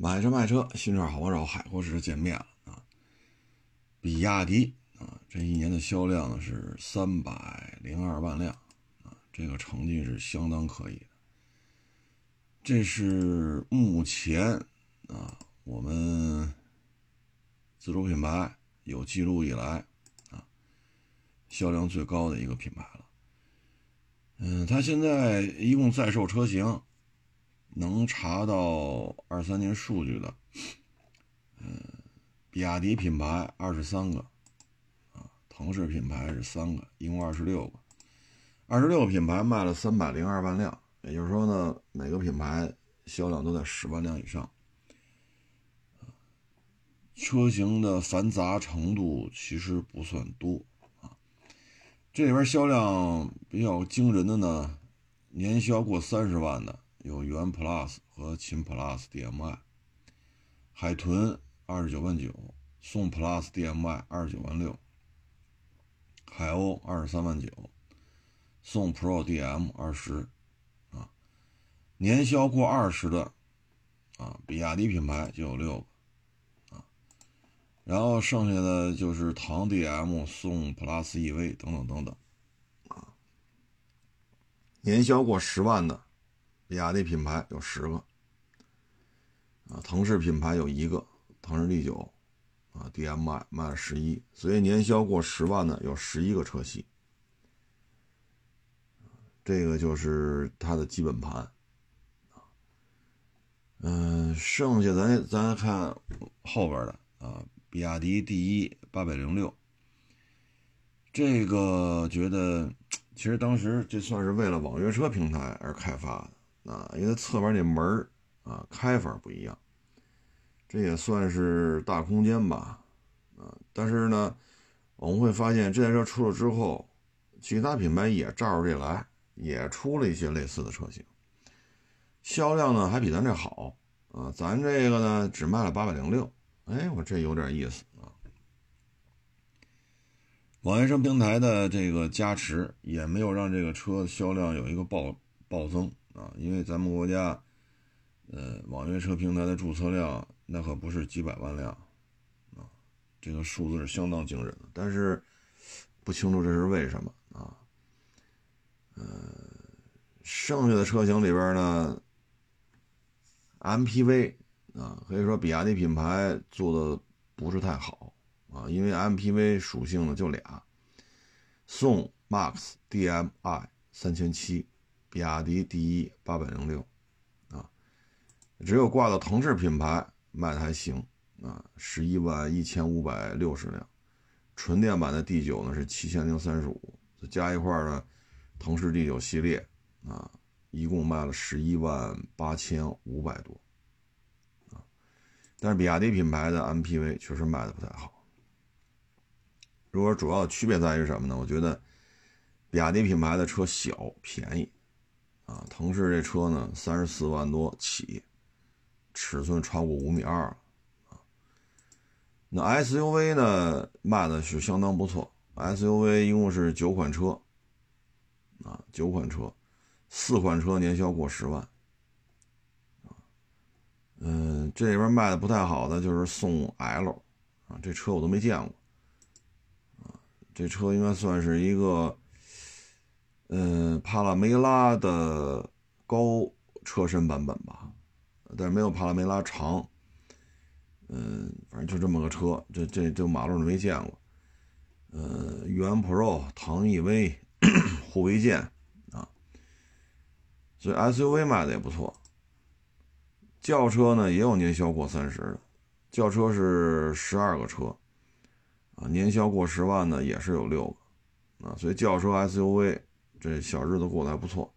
买车卖车，新车好帮手，海阔试见面了啊！比亚迪啊，这一年的销量呢是三百零二万辆啊，这个成绩是相当可以的。这是目前啊，我们自主品牌有记录以来啊，销量最高的一个品牌了。嗯，它现在一共在售车型。能查到二三年数据的，嗯，比亚迪品牌二十三个，啊，腾势品牌是三个，一共二十六个，二十六个品牌卖了三百零二万辆，也就是说呢，每个品牌销量都在十万辆以上，车型的繁杂程度其实不算多啊，这里边销量比较惊人的呢，年销过三十万的。有元 Plus 和秦 Plus DM-i，海豚二十九万九，宋 Plus DM-i 二十九万六，海鸥二十三万九，宋 Pro DM 二十，啊，年销过二十的，啊，比亚迪品牌就有六个，啊，然后剩下的就是唐 DM、宋 Plus EV 等等等等，啊，年销过十万的。比亚迪品牌有十个，啊，腾势品牌有一个，腾势 D 九，啊，DM-i 卖了十一，所以年销过十万的有十一个车系，这个就是它的基本盘，啊，嗯，剩下咱咱看后边的啊，比亚迪 D 一八百零六，这个觉得其实当时这算是为了网约车平台而开发的。啊，因为侧面那门啊开法不一样，这也算是大空间吧，啊，但是呢，我们会发现这台车出了之后，其他品牌也照着这来，也出了一些类似的车型，销量呢还比咱这好啊，咱这个呢只卖了八百零六，哎，我这有点意思啊。网约车平台的这个加持也没有让这个车销量有一个暴暴增。啊，因为咱们国家，呃，网约车平台的注册量那可不是几百万辆，啊，这个数字是相当惊人的。但是不清楚这是为什么啊？呃，剩下的车型里边呢，MPV 啊，可以说比亚迪品牌做的不是太好啊，因为 MPV 属性呢就俩，宋 MAX DM-i 三千七。比亚迪第一八百零六，啊，只有挂到腾势品牌卖的还行啊，十一万一千五百六十辆，纯电版的 D 九呢是七千零三十五，加一块呢，腾势 D 九系列啊，一共卖了十一万八千五百多，啊，但是比亚迪品牌的 MPV 确实卖的不太好。如果主要区别在于什么呢？我觉得比亚迪品牌的车小便宜。啊，腾势这车呢，三十四万多起，尺寸超过五米二啊。那 SUV 呢，卖的是相当不错，SUV 一共是九款车，啊，九款车，四款车年销过十万，嗯，这里边卖的不太好的就是宋 L，啊，这车我都没见过，啊，这车应该算是一个。嗯，帕拉梅拉的高车身版本吧，但是没有帕拉梅拉长。嗯，反正就这么个车，这这这马路上没见过。呃，元 Pro、唐 EV、护卫舰啊，所以 SUV 卖的也不错。轿车呢也有年销过三十的，轿车是十二个车啊，年销过十万的也是有六个啊，所以轿车 SUV。这小日子过得还不错，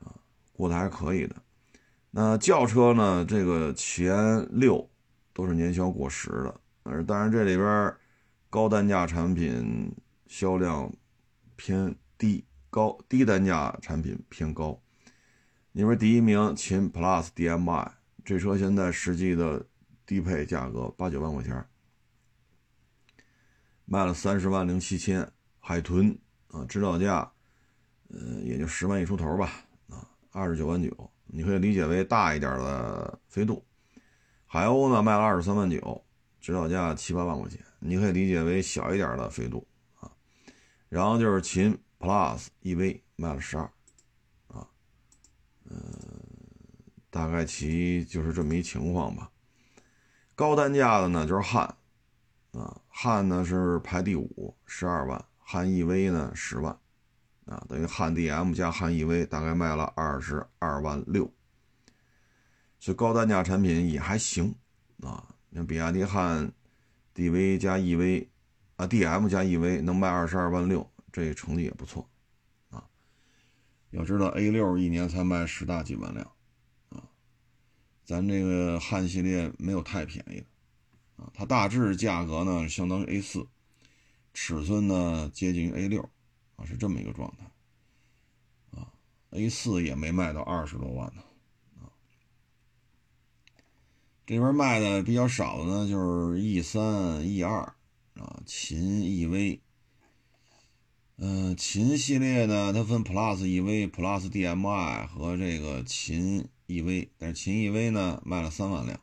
啊，过得还可以的。那轿车呢？这个前六都是年销过十的，而当然这里边高单价产品销量偏低，高低单价产品偏高。你说第一名秦 Plus DM-i，这车现在实际的低配价格八九万块钱，卖了三十万零七千。海豚。啊，指导价，呃，也就十万一出头吧，啊，二十九万九，你可以理解为大一点的飞度。海鸥呢卖了二十三万九，指导价七八万块钱，你可以理解为小一点的飞度啊。然后就是秦 Plus EV 卖了十二，啊，嗯，大概其就是这么一情况吧。高单价的呢就是汉，啊，汉呢是排第五，十二万，汉 EV 呢十万。啊，等于汉 DM 加汉 EV 大概卖了二十二万六，所以高单价产品也还行啊。你看比亚迪汉 DV 加 EV 啊，DM 加 EV 能卖二十二万六，这成绩也不错啊。要知道 A 六一年才卖十大几万辆啊，咱这个汉系列没有太便宜的啊，它大致价格呢相当于 A 四，尺寸呢接近于 A 六。啊，是这么一个状态，啊，A 四也没卖到二十多万呢，啊，这边卖的比较少的呢，就是 E 三、E 二，啊，秦 EV，嗯，秦系列呢，它分 Plus EV、Plus DMI 和这个秦 EV，但是秦 EV 呢卖了三万辆，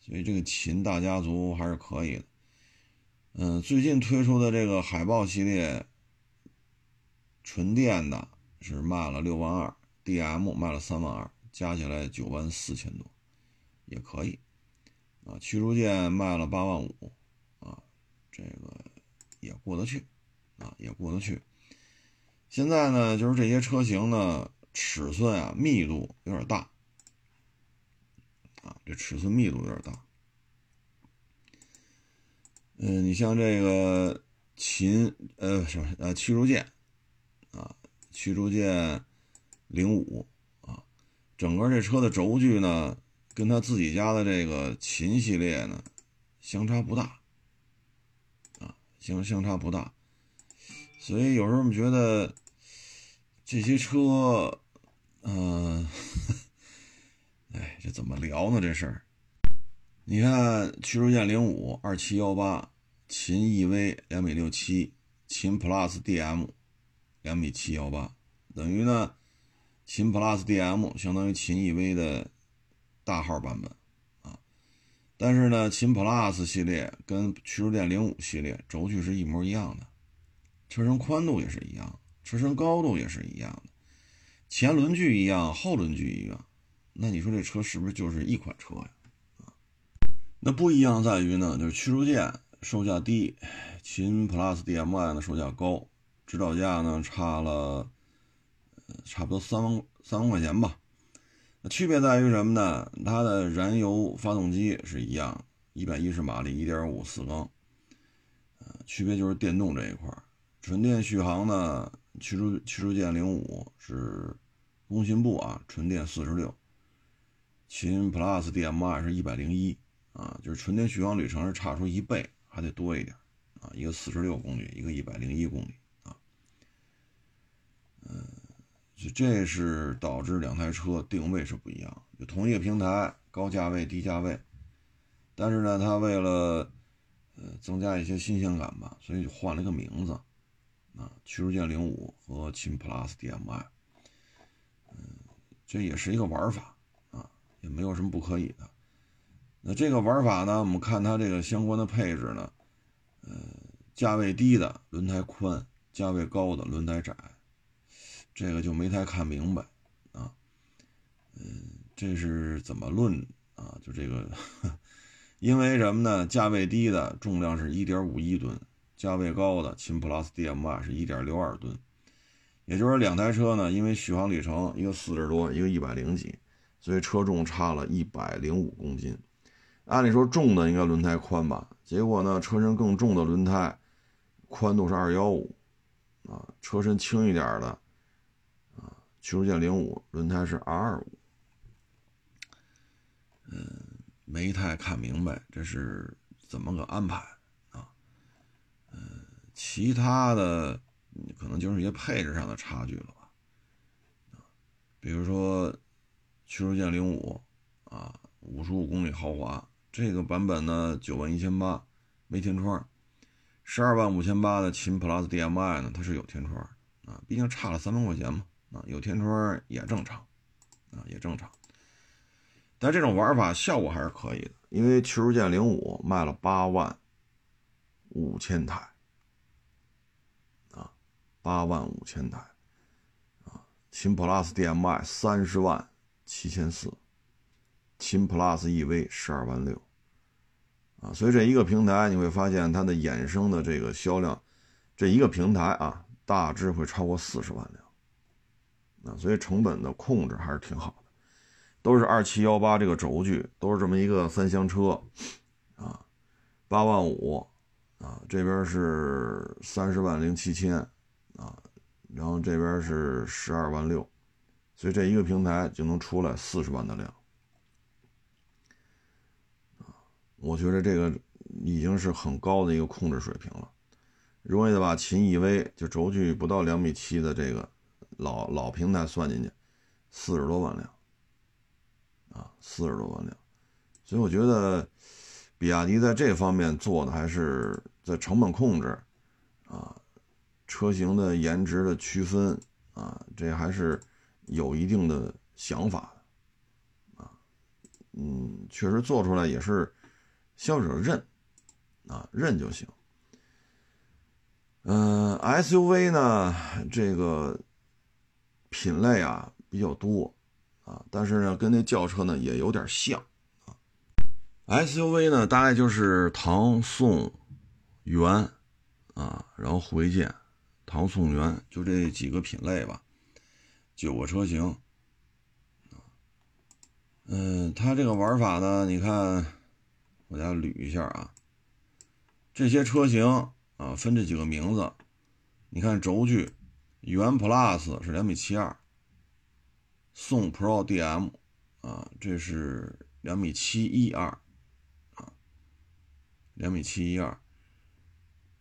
所以这个秦大家族还是可以的，嗯，最近推出的这个海豹系列。纯电的是卖了六万二，DM 卖了三万二，加起来九万四千多，也可以啊。驱逐舰卖了八万五，啊，这个也过得去，啊，也过得去。现在呢，就是这些车型呢，尺寸啊，密度有点大，啊，这尺寸密度有点大。嗯，你像这个秦，呃，什么，呃，驱逐舰啊。驱逐舰零五啊，整个这车的轴距呢，跟他自己家的这个秦系列呢，相差不大啊，相相差不大，所以有时候我们觉得这些车，嗯，哎，这怎么聊呢？这事儿，你看驱逐舰零五二七幺八，秦 EV 两米六七，秦 Plus DM。两米七幺八，等于呢，秦 Plus DM 相当于秦 EV 的大号版本啊。但是呢，秦 Plus 系列跟驱逐舰零五系列轴距是一模一样的，车身宽度也是一样，车身高度也是一样的，前轮距一样，后轮距一样。那你说这车是不是就是一款车呀？啊，那不一样在于呢，就是驱逐舰售价低，秦 Plus DM-i 呢售价高。指导价呢差了，差不多三万三万块钱吧。那区别在于什么呢？它的燃油发动机是一样，一百一十马力，一点五四缸。呃，区别就是电动这一块纯电续航呢，驱逐驱逐舰零五是工信部啊，纯电四十六。秦 Plus DM-i 是一百零一啊，就是纯电续航里程是差出一倍，还得多一点啊，一个四十六公里，一个一百零一公里啊。嗯，就这是导致两台车定位是不一样，就同一个平台，高价位、低价位，但是呢，它为了呃增加一些新鲜感吧，所以就换了一个名字，啊，驱逐舰零五和秦 Plus DM-i，嗯，这也是一个玩法啊，也没有什么不可以的。那这个玩法呢，我们看它这个相关的配置呢，呃，价位低的轮胎宽，价位高的轮胎窄。这个就没太看明白啊，嗯，这是怎么论啊？就这个，因为什么呢？价位低的重量是1.51吨，价位高的秦 PLUS DM-i 是1.62吨，也就是两台车呢，因为续航里程一个四十多，一个一百零几，所以车重差了一百零五公斤。按理说重的应该轮胎宽吧？结果呢，车身更重的轮胎宽度是215啊，车身轻一点的啊。驱逐舰零五轮胎是 R 二五，嗯，没太看明白这是怎么个安排啊？嗯，其他的可能就是一些配置上的差距了吧？比如说驱逐舰零五啊，五十五公里豪华这个版本呢，九万一千八没天窗，十二万五千八的秦 PLUS DM-i 呢，它是有天窗啊，毕竟差了三万块钱嘛。啊，有天窗也正常，啊，也正常。但这种玩法效果还是可以的，因为驱逐舰零五卖了八万五千台，啊，八万五千台，啊，秦 PLUS DMI 三十万七千四，秦 PLUS EV 十二万六，啊，所以这一个平台你会发现它的衍生的这个销量，这一个平台啊，大致会超过四十万辆，啊，所以成本的控制还是挺好的。都是二七幺八这个轴距，都是这么一个三厢车，啊，八万五，啊，这边是三十万零七千，啊，然后这边是十二万六，所以这一个平台就能出来四十万的量，啊，我觉得这个已经是很高的一个控制水平了。如果你把秦 EV 就轴距不到两米七的这个老老平台算进去，四十多万辆。啊，四十多万辆，所以我觉得，比亚迪在这方面做的还是在成本控制，啊，车型的颜值的区分，啊，这还是有一定的想法的，啊，嗯，确实做出来也是消费者认，啊，认就行。嗯，SUV 呢，这个品类啊比较多。啊，但是呢，跟那轿车呢也有点像啊。SUV 呢，大概就是唐、宋、元啊，然后护卫舰，唐、宋、元就这几个品类吧，九个车型。嗯，它这个玩法呢，你看，我给大家捋一下啊。这些车型啊，分这几个名字。你看轴距，元 Plus 是两米七二。宋 Pro DM 啊，这是两米七一二啊，两米七一二，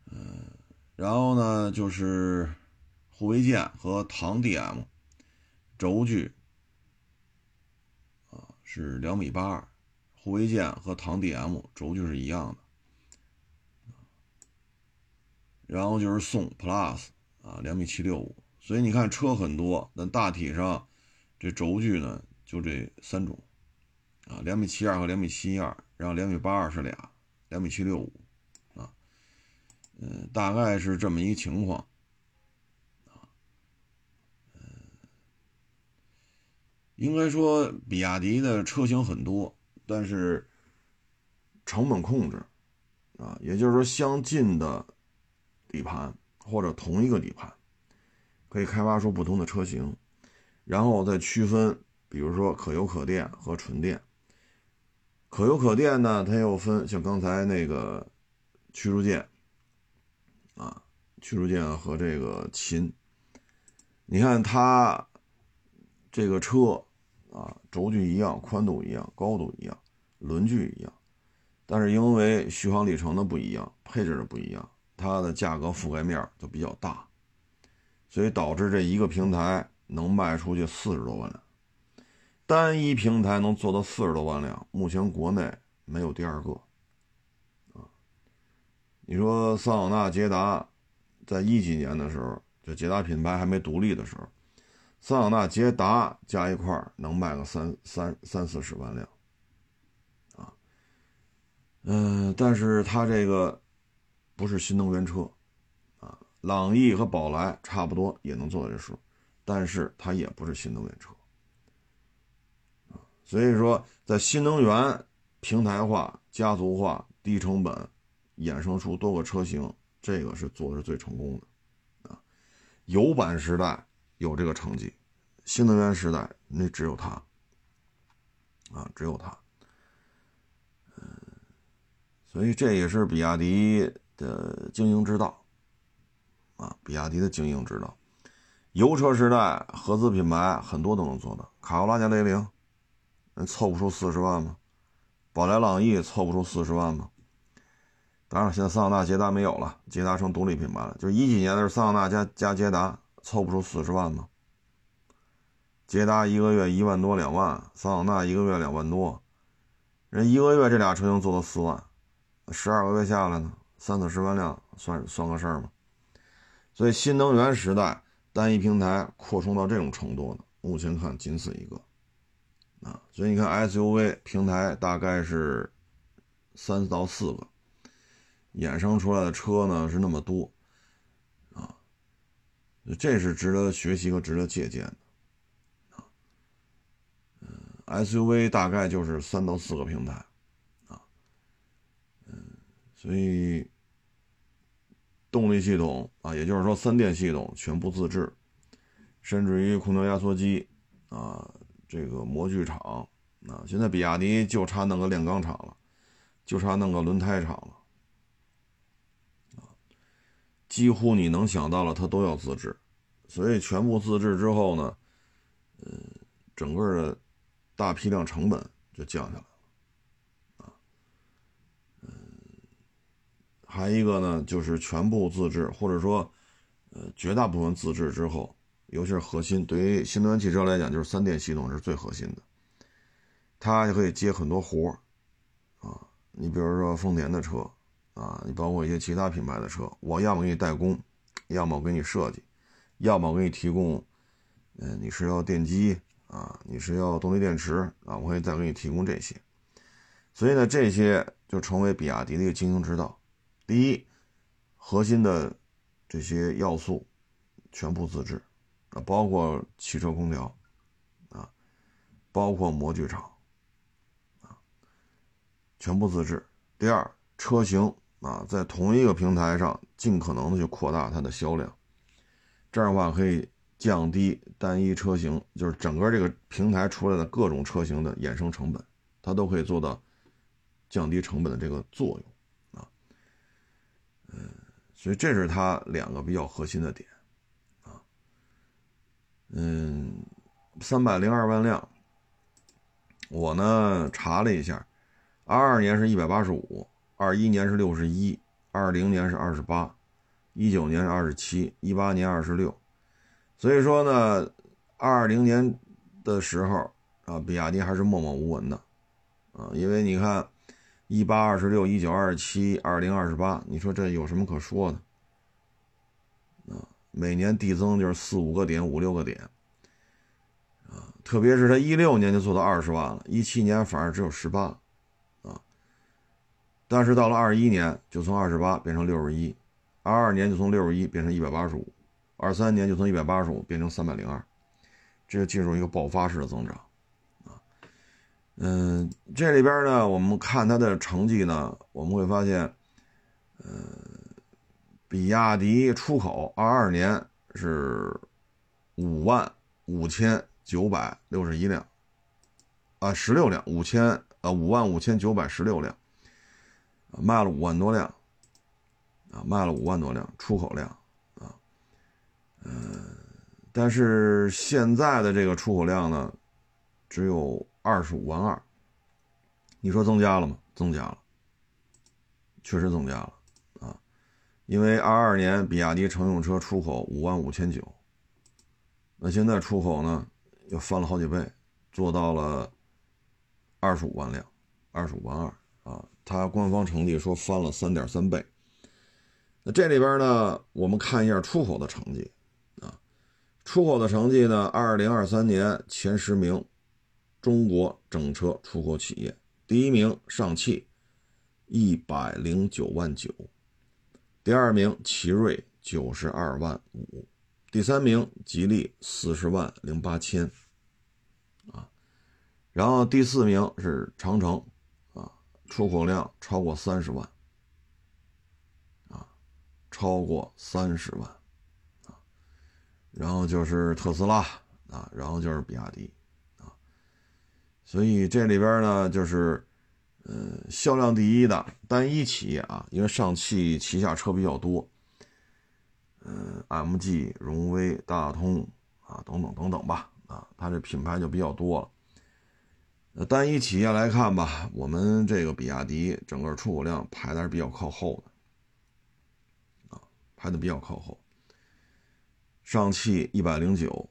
嗯，然后呢就是护卫舰和唐 DM，轴距啊是两米八二，护卫舰和唐 DM 轴距是一样的，然后就是宋 Plus 啊两米七六五，所以你看车很多，但大体上。这轴距呢，就这三种，啊，两米七二和两米七一二，然后两米八二是俩，两米七六五，啊，嗯，大概是这么一个情况，啊，嗯，应该说比亚迪的车型很多，但是成本控制，啊，也就是说相近的底盘或者同一个底盘，可以开发出不同的车型。然后再区分，比如说可油可电和纯电。可油可电呢，它又分像刚才那个驱逐舰啊，驱逐舰和这个秦。你看它这个车啊，轴距一样，宽度一样，高度一样，轮距一样，但是因为续航里程的不一样，配置的不一样，它的价格覆盖面就比较大，所以导致这一个平台。能卖出去四十多万辆，单一平台能做到四十多万辆，目前国内没有第二个。啊，你说桑塔纳、捷达，在一几年的时候，就捷达品牌还没独立的时候，桑塔纳、捷达加一块能卖个三三三四十万辆，啊，嗯，但是它这个不是新能源车，啊，朗逸和宝来差不多也能做这数。但是它也不是新能源车，所以说在新能源平台化、家族化、低成本衍生出多个车型，这个是做的是最成功的啊。油版时代有这个成绩，新能源时代那只有它啊，只有它。嗯，所以这也是比亚迪的经营之道啊，比亚迪的经营之道。油车时代，合资品牌很多都能做到。卡罗拉加雷凌，那凑不出四十万吗？宝来、朗逸凑不出四十万吗？当然，现在桑塔纳、捷达没有了，捷达成独立品牌了。就是一几年的时候，桑塔纳加加捷达凑不出四十万吗？捷达一个月一万多两万，桑塔纳一个月两万多，人一个月这俩车型做到四万，十二个月下来呢，三四十万辆算算个事儿吗？所以新能源时代。单一平台扩充到这种程度的，目前看仅此一个，啊，所以你看 SUV 平台大概是三到四个，衍生出来的车呢是那么多，这是值得学习和值得借鉴的，啊，嗯，SUV 大概就是三到四个平台，啊，嗯，所以动力系统啊，也就是说三电系统全部自制。甚至于空调压缩机，啊，这个模具厂，啊，现在比亚迪就差弄个炼钢厂了，就差弄个轮胎厂了，啊，几乎你能想到了，它都要自制，所以全部自制之后呢，呃，整个的大批量成本就降下来了，啊，嗯，还一个呢，就是全部自制，或者说，呃，绝大部分自制之后。尤其是核心，对于新能源汽车来讲，就是三电系统是最核心的，它就可以接很多活儿，啊，你比如说丰田的车，啊，你包括一些其他品牌的车，我要么给你代工，要么给你设计，要么我给你提供，嗯，你是要电机啊，你是要动力电池啊，我可以再给你提供这些，所以呢，这些就成为比亚迪的一个经营之道。第一，核心的这些要素全部自制。啊，包括汽车空调，啊，包括模具厂，啊，全部自制。第二，车型啊，在同一个平台上尽可能的去扩大它的销量，这样的话可以降低单一车型，就是整个这个平台出来的各种车型的衍生成本，它都可以做到降低成本的这个作用，啊，嗯，所以这是它两个比较核心的点啊。嗯，三百零二万辆。我呢查了一下，二二年是一百八十五，二一年是六十一，二零年是二十八，一九年是二十七，一八年二十六。所以说呢，二零年的时候啊，比亚迪还是默默无闻的啊，因为你看，一八二十六，一九二十七，二零二十八，你说这有什么可说的啊？每年递增就是四五个点、五六个点，啊，特别是他一六年就做到二十万了，一七年反而只有十八，啊，但是到了二一年就从二十八变成六十一，二二年就从六十一变成一百八十五，二三年就从一百八十五变成三百零二，这就进入一个爆发式的增长，啊，嗯，这里边呢，我们看它的成绩呢，我们会发现，嗯。比亚迪出口二二年是五万五千九百六十一辆，啊，十六辆，五千呃五万五千九百十六辆，卖了五万多辆，啊，卖了五万多辆出口量，啊，嗯，但是现在的这个出口量呢，只有二十五万二，你说增加了吗？增加了，确实增加了啊。因为二二年比亚迪乘用车出口五万五千九，那现在出口呢又翻了好几倍，做到了二十五万辆，二十五万二啊！它官方成绩说翻了三点三倍。那这里边呢，我们看一下出口的成绩啊，出口的成绩呢，二零二三年前十名中国整车出口企业，第一名上汽，一百零九万九。第二名奇瑞九十二万五，第三名吉利四十万零八千，啊，然后第四名是长城，啊，出口量超过三十万，超过三十万，啊，然后就是特斯拉，啊，然后就是比亚迪，啊，所以这里边呢就是。呃，销量第一的单一企业啊，因为上汽旗下车比较多，嗯，MG、荣威、大通啊，等等等等吧，啊，它这品牌就比较多了。那单一企业来看吧，我们这个比亚迪整个出口量排的是比较靠后的，排的比较靠后。上汽一百零九，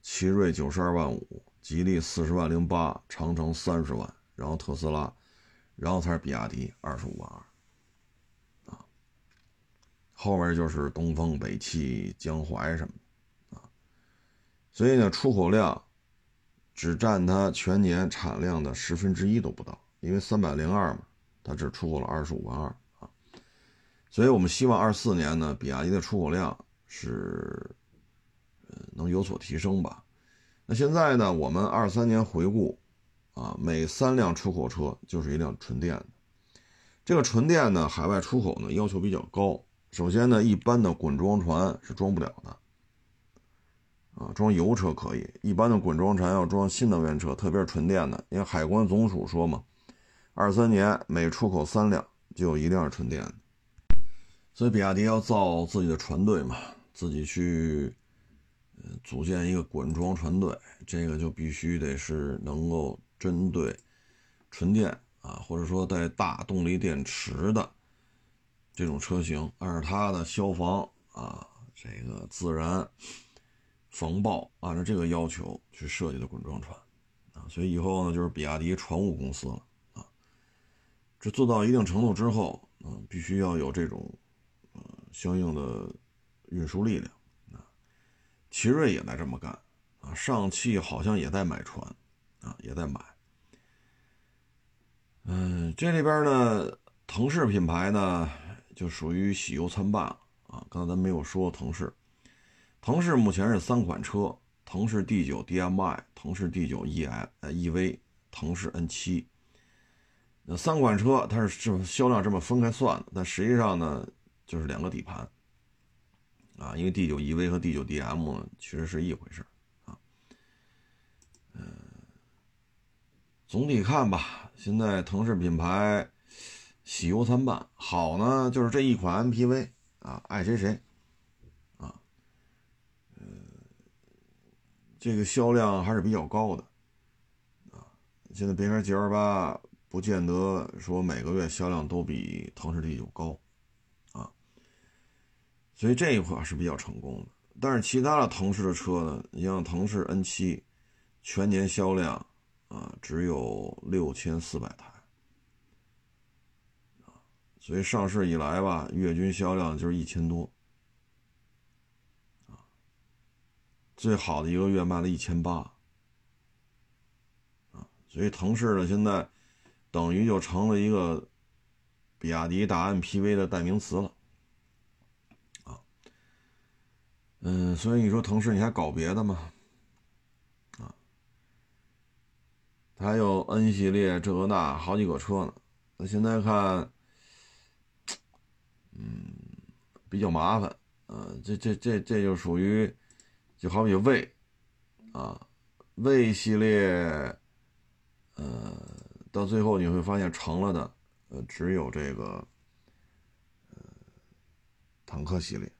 奇瑞九十二万五，吉利四十万零八，长城三十万，然后特斯拉。然后才是比亚迪二十五万二，啊，后面就是东风、北汽、江淮什么的，啊，所以呢，出口量只占它全年产量的十分之一都不到，因为三百零二嘛，它只出口了二十五万二。所以我们希望二四年呢，比亚迪的出口量是呃能有所提升吧。那现在呢，我们二三年回顾啊，每三辆出口车就是一辆纯电的。这个纯电呢，海外出口呢要求比较高。首先呢，一般的滚装船是装不了的，啊，装油车可以，一般的滚装船要装新能源车，特别是纯电的，因为海关总署说嘛，二三年每出口三辆就有一辆是纯电的，所以比亚迪要造自己的船队嘛，自己去，呃，组建一个滚装船队，这个就必须得是能够针对纯电啊，或者说带大动力电池的。这种车型按照它的消防啊，这个自燃、防爆，按照这个要求去设计的滚装船啊，所以以后呢就是比亚迪船务公司了啊。这做到一定程度之后，嗯，必须要有这种相应的运输力量啊。奇瑞也在这么干啊，上汽好像也在买船啊，也在买。嗯，这里边呢，腾势品牌呢。就属于喜忧参半啊！刚才咱没有说腾势，腾势目前是三款车：腾势 D9 DM-i、腾势 D9 E-i 呃 EV、腾势 N7。那三款车它是这么销量这么分开算的，但实际上呢，就是两个底盘啊，因为 D9 EV 和 D9 DM 其实是一回事啊。嗯，总体看吧，现在腾势品牌。喜忧参半，好呢，就是这一款 MPV 啊，爱谁谁，啊，呃，这个销量还是比较高的，啊，现在别克 GL8 不见得说每个月销量都比腾势 D9 高，所以这一款是比较成功的。但是其他的腾势的车呢，你像腾势 N7，全年销量啊只有六千四百台。所以上市以来吧，月均销量就是一千多，最好的一个月卖了一千八，啊，所以腾势呢现在等于就成了一个比亚迪大 MPV 的代名词了，啊，嗯，所以你说腾势你还搞别的吗？啊，还有 N 系列这个那好几个车呢，那现在看。嗯，比较麻烦，呃，这这这这就属于，就好比魏，啊，魏系列，呃，到最后你会发现成了的，呃，只有这个，呃，坦克系列，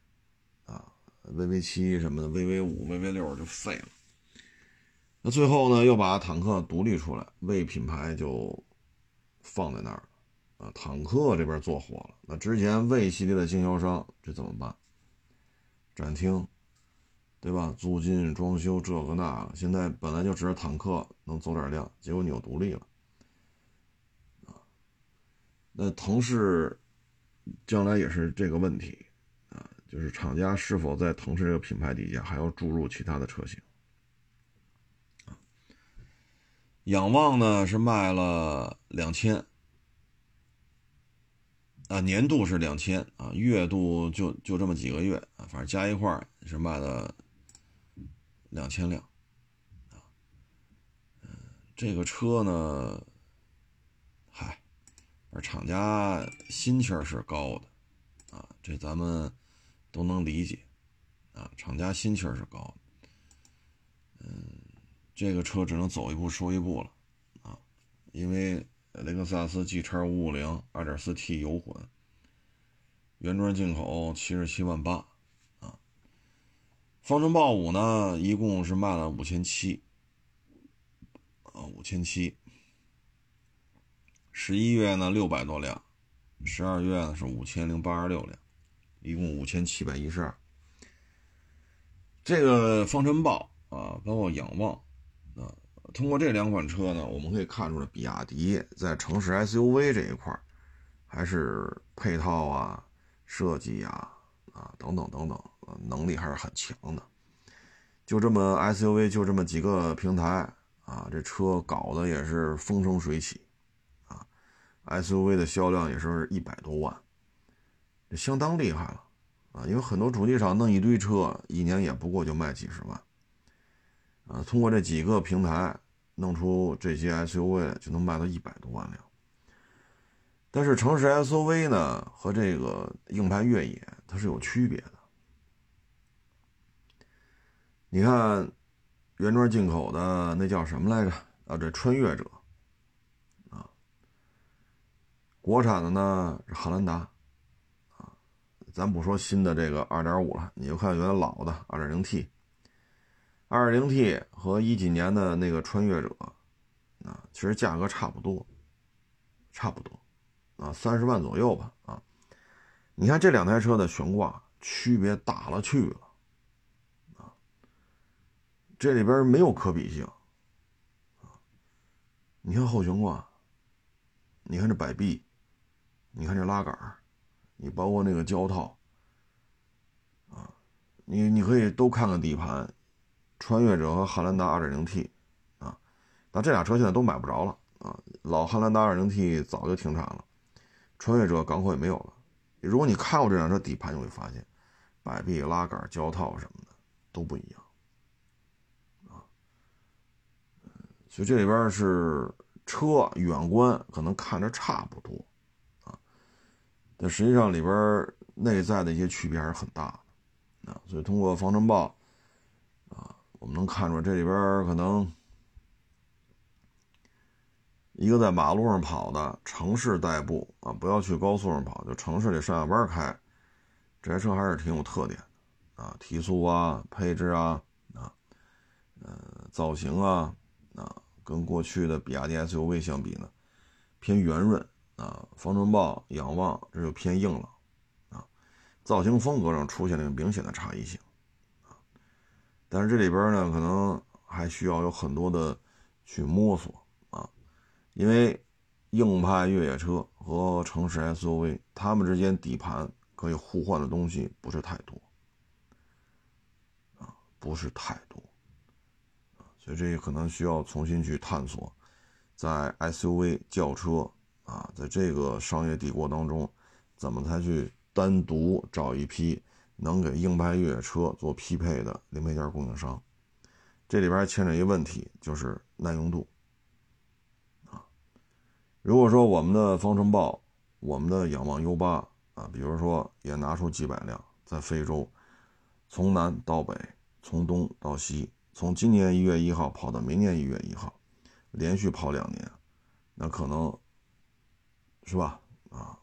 ，VV 七什么的，VV 五、VV 六就废了。那最后呢，又把坦克独立出来，魏品牌就放在那儿。啊，坦克这边做火了，那之前魏系列的经销商这怎么办？展厅，对吧？租金、装修这个那个，现在本来就只是坦克能走点量，结果你又独立了，啊，那腾势将来也是这个问题，就是厂家是否在腾势这个品牌底下还要注入其他的车型？仰望呢是卖了两千。啊，年度是两千啊，月度就就这么几个月啊，反正加一块儿是卖了两千辆啊。嗯，这个车呢，嗨，而厂家心气儿是高的啊，这咱们都能理解啊，厂家心气儿是高。嗯，这个车只能走一步说一步了啊，因为。雷克萨斯 G 叉五五零 2.4T 油混，原装进口七十七万八，啊，方程豹五呢，一共是卖了五千七，啊，五千七。十一月呢六百多辆，十二月呢是五千零八十六辆，一共五千七百一十二。这个方程豹啊，包括仰望。啊通过这两款车呢，我们可以看出来，比亚迪在城市 SUV 这一块还是配套啊、设计啊、啊等等等等，能力还是很强的。就这么 SUV 就这么几个平台啊，这车搞得也是风生水起啊，SUV 的销量也是一百多万，相当厉害了啊！因为很多主机厂弄一堆车，一年也不过就卖几十万啊，通过这几个平台弄出这些 SUV 就能卖到一百多万辆。但是城市 SUV 呢和这个硬派越野它是有区别的。你看，原装进口的那叫什么来着？啊，这穿越者，啊，国产的呢是汉兰达，咱不说新的这个二点五了，你就看原来老的二点零 T，二点零 T 和一几年的那个穿越者，啊，其实价格差不多，差不多，啊，三十万左右吧，啊，你看这两台车的悬挂区别大了去了。啊这里边没有可比性，啊，你看后悬挂，你看这摆臂，你看这拉杆你包括那个胶套，啊，你你可以都看看底盘，穿越者和汉兰达 2.0T，啊，那这俩车现在都买不着了啊，老汉兰达 2.0T 早就停产了，穿越者港口也没有了。如果你看过这辆车底盘，你会发现，摆臂、拉杆、胶套什么的都不一样。啊所以这里边是车远观可能看着差不多，但实际上里边内在的一些区别还是很大的，啊，所以通过防尘暴，啊，我们能看出这里边可能一个在马路上跑的城市代步啊，不要去高速上跑，就城市里上下班开，这台车还是挺有特点的，啊，提速啊，配置啊，啊，呃，造型啊。啊，跟过去的比亚迪 SUV 相比呢，偏圆润啊，防尘豹、仰望这就偏硬了啊，造型风格上出现了明显的差异性啊，但是这里边呢，可能还需要有很多的去摸索啊，因为硬派越野车和城市 SUV，它们之间底盘可以互换的东西不是太多啊，不是太多。所以这可能需要重新去探索，在 SUV 轿车啊，在这个商业帝国当中，怎么才去单独找一批能给硬派越野车做匹配的零配件供应商？这里边牵扯一个问题，就是耐用度啊。如果说我们的方程豹、我们的仰望 U8 啊，比如说也拿出几百辆在非洲，从南到北，从东到西。从今年一月一号跑到明年一月一号，连续跑两年，那可能是吧？啊，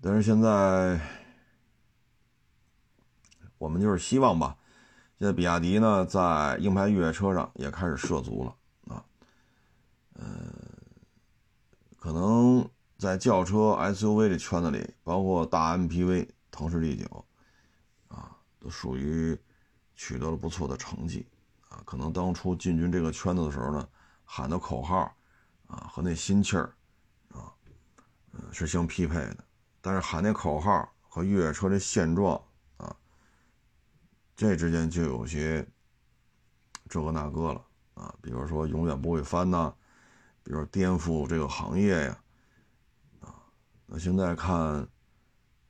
但是现在我们就是希望吧。现在比亚迪呢，在硬派越野车上也开始涉足了啊。呃，可能在轿车 SUV 这圈子里，包括大 MPV 腾势 D 九啊，都属于。取得了不错的成绩，啊，可能当初进军这个圈子的时候呢，喊的口号，啊，和那心气儿，是相匹配的。但是喊那口号和越野车的现状，啊，这之间就有些这个那个了，啊，比如说永远不会翻呐，比如颠覆这个行业呀，啊，那现在看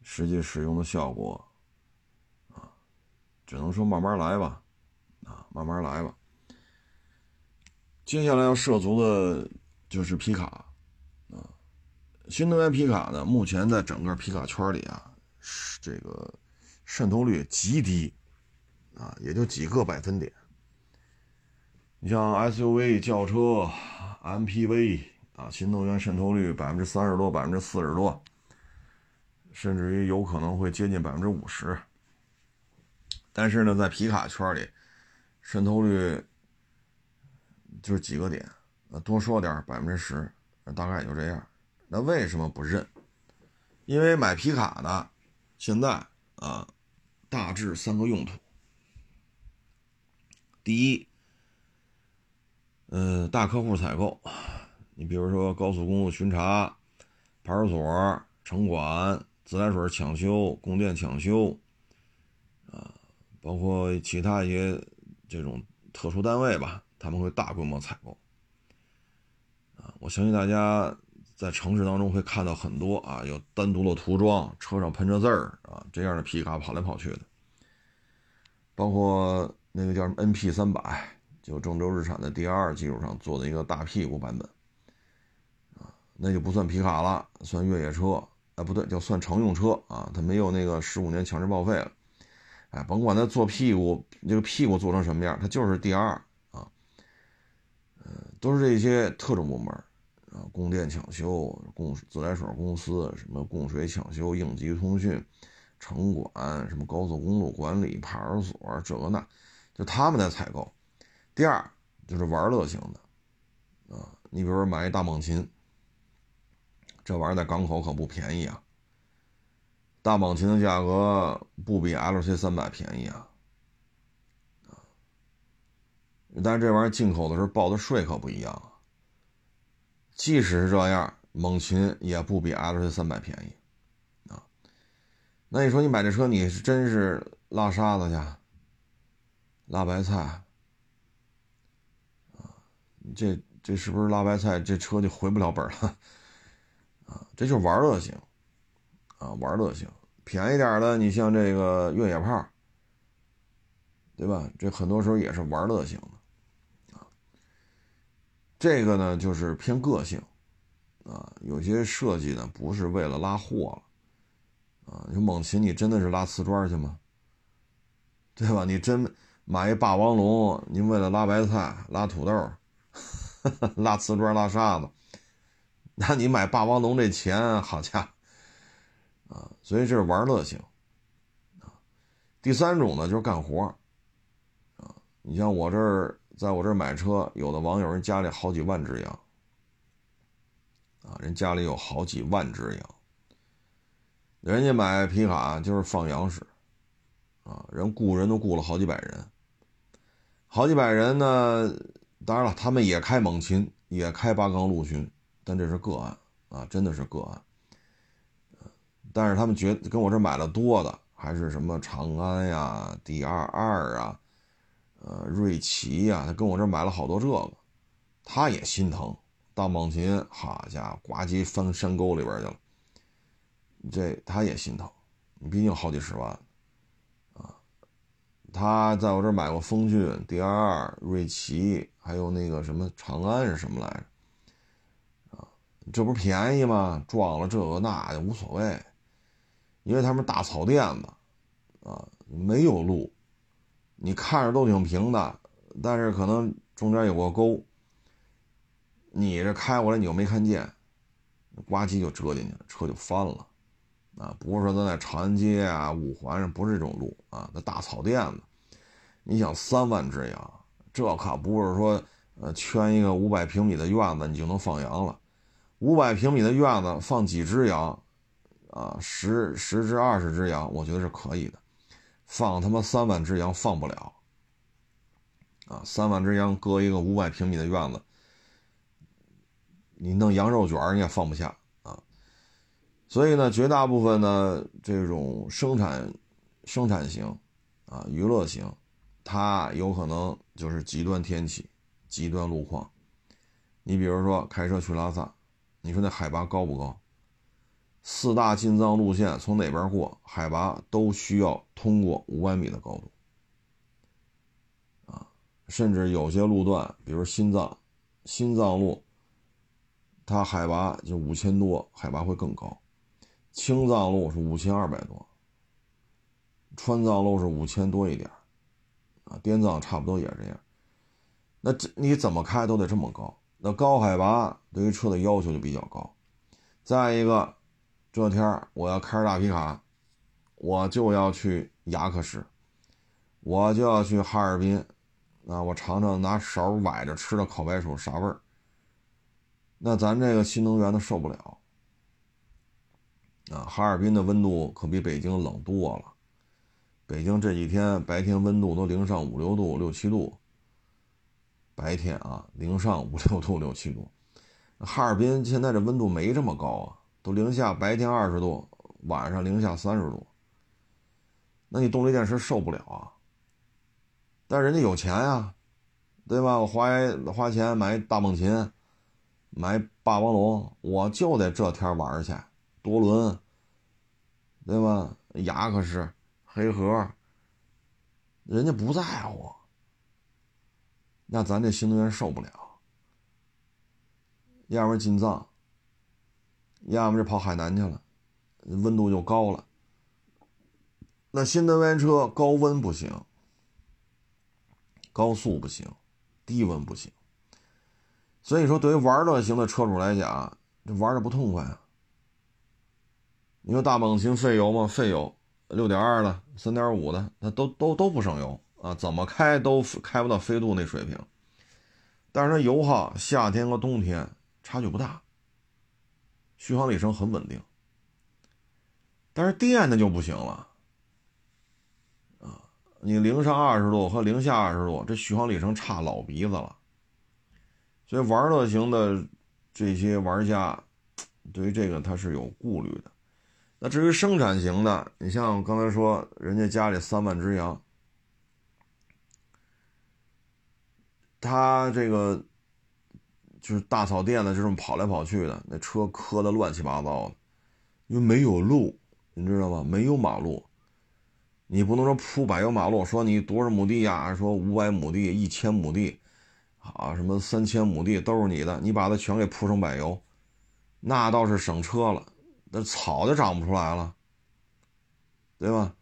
实际使用的效果啊。只能说慢慢来吧，啊，慢慢来吧。接下来要涉足的就是皮卡，新能源皮卡呢，目前在整个皮卡圈里啊，这个渗透率极低，啊，也就几个百分点。你像 SUV、轿车、MPV 啊，新能源渗透率百分之三十多、百分之四十多，甚至于有可能会接近百分之五十。但是呢，在皮卡圈里，渗透率就是几个点，呃多说点百分之十，大概也就这样。那为什么不认？因为买皮卡的现在啊，大致三个用途。第一，嗯，大客户采购，你比如说高速公路巡查、派出所、城管、自来水抢修、供电抢修。啊包括其他一些这种特殊单位吧，他们会大规模采购。啊，我相信大家在城市当中会看到很多啊，有单独的涂装，车上喷着字儿啊，这样的皮卡跑来跑去的。包括那个叫什么 NP 三百，就郑州日产的 DR 基础上做的一个大屁股版本，啊，那就不算皮卡了，算越野车，啊，不对，叫算乘用车啊，它没有那个十五年强制报废了，哎，甭管它做屁股，这个屁股做成什么样，它就是 DR 啊。都是这些特种部门啊，供电抢修、供自来水公司、什么供水抢修、应急通讯、城管、什么高速公路管理、派出所，这个那，就他们在采购。第二就是玩乐型的，啊，你比如说买一大猛禽，这玩意儿在港口可不便宜啊。大猛禽的价格不比 LC 三百便宜啊。但是这玩意儿进口的时候报的税可不一样啊。即使是这样，猛禽也不比 L C 三百便宜啊。那你说你买这车，你是真是拉沙子去，拉白菜啊？这这是不是拉白菜？这车就回不了本了啊？这就是玩乐型啊，玩乐型。便宜点的，你像这个越野炮，对吧？这很多时候也是玩乐型。这个呢，就是偏个性，啊，有些设计呢不是为了拉货了，啊，你猛禽，你真的是拉瓷砖去吗？对吧？你真买一霸王龙，您为了拉白菜、拉土豆、拉瓷砖、拉沙子，那你买霸王龙这钱，好家伙，啊，所以这是玩乐型，啊，第三种呢就是干活，啊，你像我这儿。在我这儿买车，有的网友人家里好几万只羊，啊，人家里有好几万只羊，人家买皮卡就是放羊使，啊，人雇人都雇了好几百人，好几百人呢，当然了，他们也开猛禽，也开八缸陆巡，但这是个案啊，真的是个案，但是他们觉跟我这买的多的还是什么长安呀、D 二二啊。呃，瑞奇呀，他跟我这买了好多这个，他也心疼。大猛禽，好家伙，呱唧翻山沟里边去了，这他也心疼。你毕竟好几十万啊。他在我这买过风骏、D 二、瑞奇，还有那个什么长安是什么来着？啊，这不便宜吗？撞了这个那也无所谓，因为他们大草甸子啊，没有路。你看着都挺平的，但是可能中间有个沟，你这开过来你又没看见，呱唧就折进去了，车就翻了，啊，不是说咱在长安街啊、五环上，不是这种路啊，那大草甸子，你想三万只羊，这可不是说呃圈一个五百平米的院子你就能放羊了，五百平米的院子放几只羊，啊，十十只二十只羊，我觉得是可以的。放他妈三万只羊放不了，啊，三万只羊搁一个五百平米的院子，你弄羊肉卷你也放不下啊。所以呢，绝大部分呢这种生产生产型啊娱乐型，它有可能就是极端天气、极端路况。你比如说开车去拉萨，你说那海拔高不高？四大进藏路线从哪边过，海拔都需要通过五百米的高度，啊，甚至有些路段，比如新藏，新藏路，它海拔就五千多，海拔会更高；青藏路是五千二百多，川藏路是五千多一点，啊，滇藏差不多也是这样。那这你怎么开都得这么高，那高海拔对于车的要求就比较高。再一个。这天我要开着大皮卡，我就要去牙克石，我就要去哈尔滨，啊，我尝尝拿勺崴着吃的烤白薯啥味儿。那咱这个新能源的受不了，啊，哈尔滨的温度可比北京冷多了，北京这几天白天温度都零上五六度、六七度，白天啊零上五六度、六七度，哈尔滨现在这温度没这么高啊。都零下白天二十度，晚上零下三十度，那你动力电池受不了啊。但人家有钱呀，对吧？我花花钱买大猛禽，买霸王龙，我就得这天玩去。多伦，对吧？雅克士、黑盒，人家不在乎，那咱这新能源受不了。要么进藏，要么就跑海南去了，温度就高了。那新能源车高温不行，高速不行，低温不行。所以说，对于玩乐型的车主来讲，这玩的不痛快啊。你说大猛禽费油吗？费油，六点二的、三点五的，那都都都不省油啊，怎么开都开不到飞度那水平。但是它油耗，夏天和冬天。差距不大，续航里程很稳定，但是电的就不行了，啊，你零上二十度和零下二十度，这续航里程差老鼻子了，所以玩乐型的这些玩家，对于这个他是有顾虑的。那至于生产型的，你像刚才说，人家家里三万只羊，他这个。就是大草甸子就这么跑来跑去的，那车磕的乱七八糟的，因为没有路，你知道吗？没有马路，你不能说铺柏油马路，说你多少亩地呀？说五百亩地、一千亩地，啊，什么三千亩地都是你的，你把它全给铺成柏油，那倒是省车了，那草就长不出来了，对吧？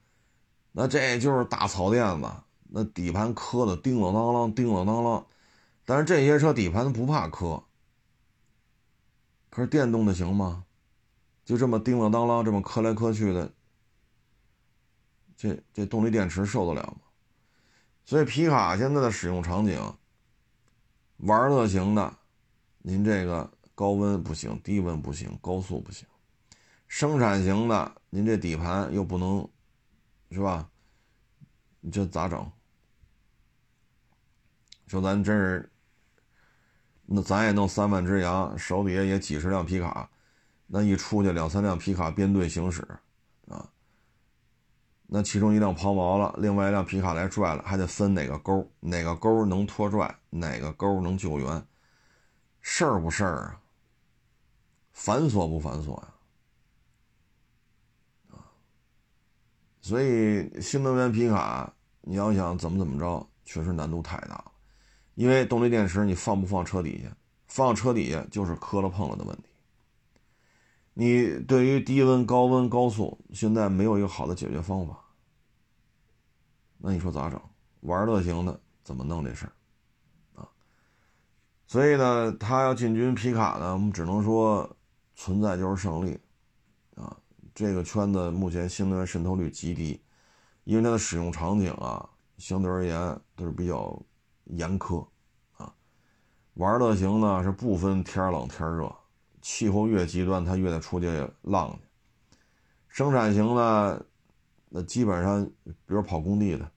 那这就是大草甸子，那底盘磕的叮了当啷，叮了当啷。但是这些车底盘不怕磕，可是电动的行吗？就这么叮了当啷，这么磕来磕去的，这这动力电池受得了吗？所以皮卡现在的使用场景，玩乐型的，您这个高温不行，低温不行，高速不行；生产型的，您这底盘又不能，是吧？你这咋整？说咱真是。那咱也弄三万只羊，手底下也几十辆皮卡，那一出去两三辆皮卡编队行驶，啊，那其中一辆抛锚了，另外一辆皮卡来拽了，还得分哪个沟，哪个沟能拖拽，哪个沟能救援，事儿不事儿啊？繁琐不繁琐呀？啊，所以新能源皮卡你要想怎么怎么着，确实难度太大了。因为动力电池你放不放车底下？放车底下就是磕了碰了的问题。你对于低温、高温、高速，现在没有一个好的解决方法。那你说咋整？玩乐型的怎么弄这事儿？啊，所以呢，他要进军皮卡呢，我们只能说存在就是胜利。啊，这个圈子目前新能源渗透率极低，因为它的使用场景啊，相对而言都是比较。严苛，啊，玩乐型呢是不分天冷天热，气候越极端，它越得出去浪去。生产型呢，那基本上，比如跑工地的，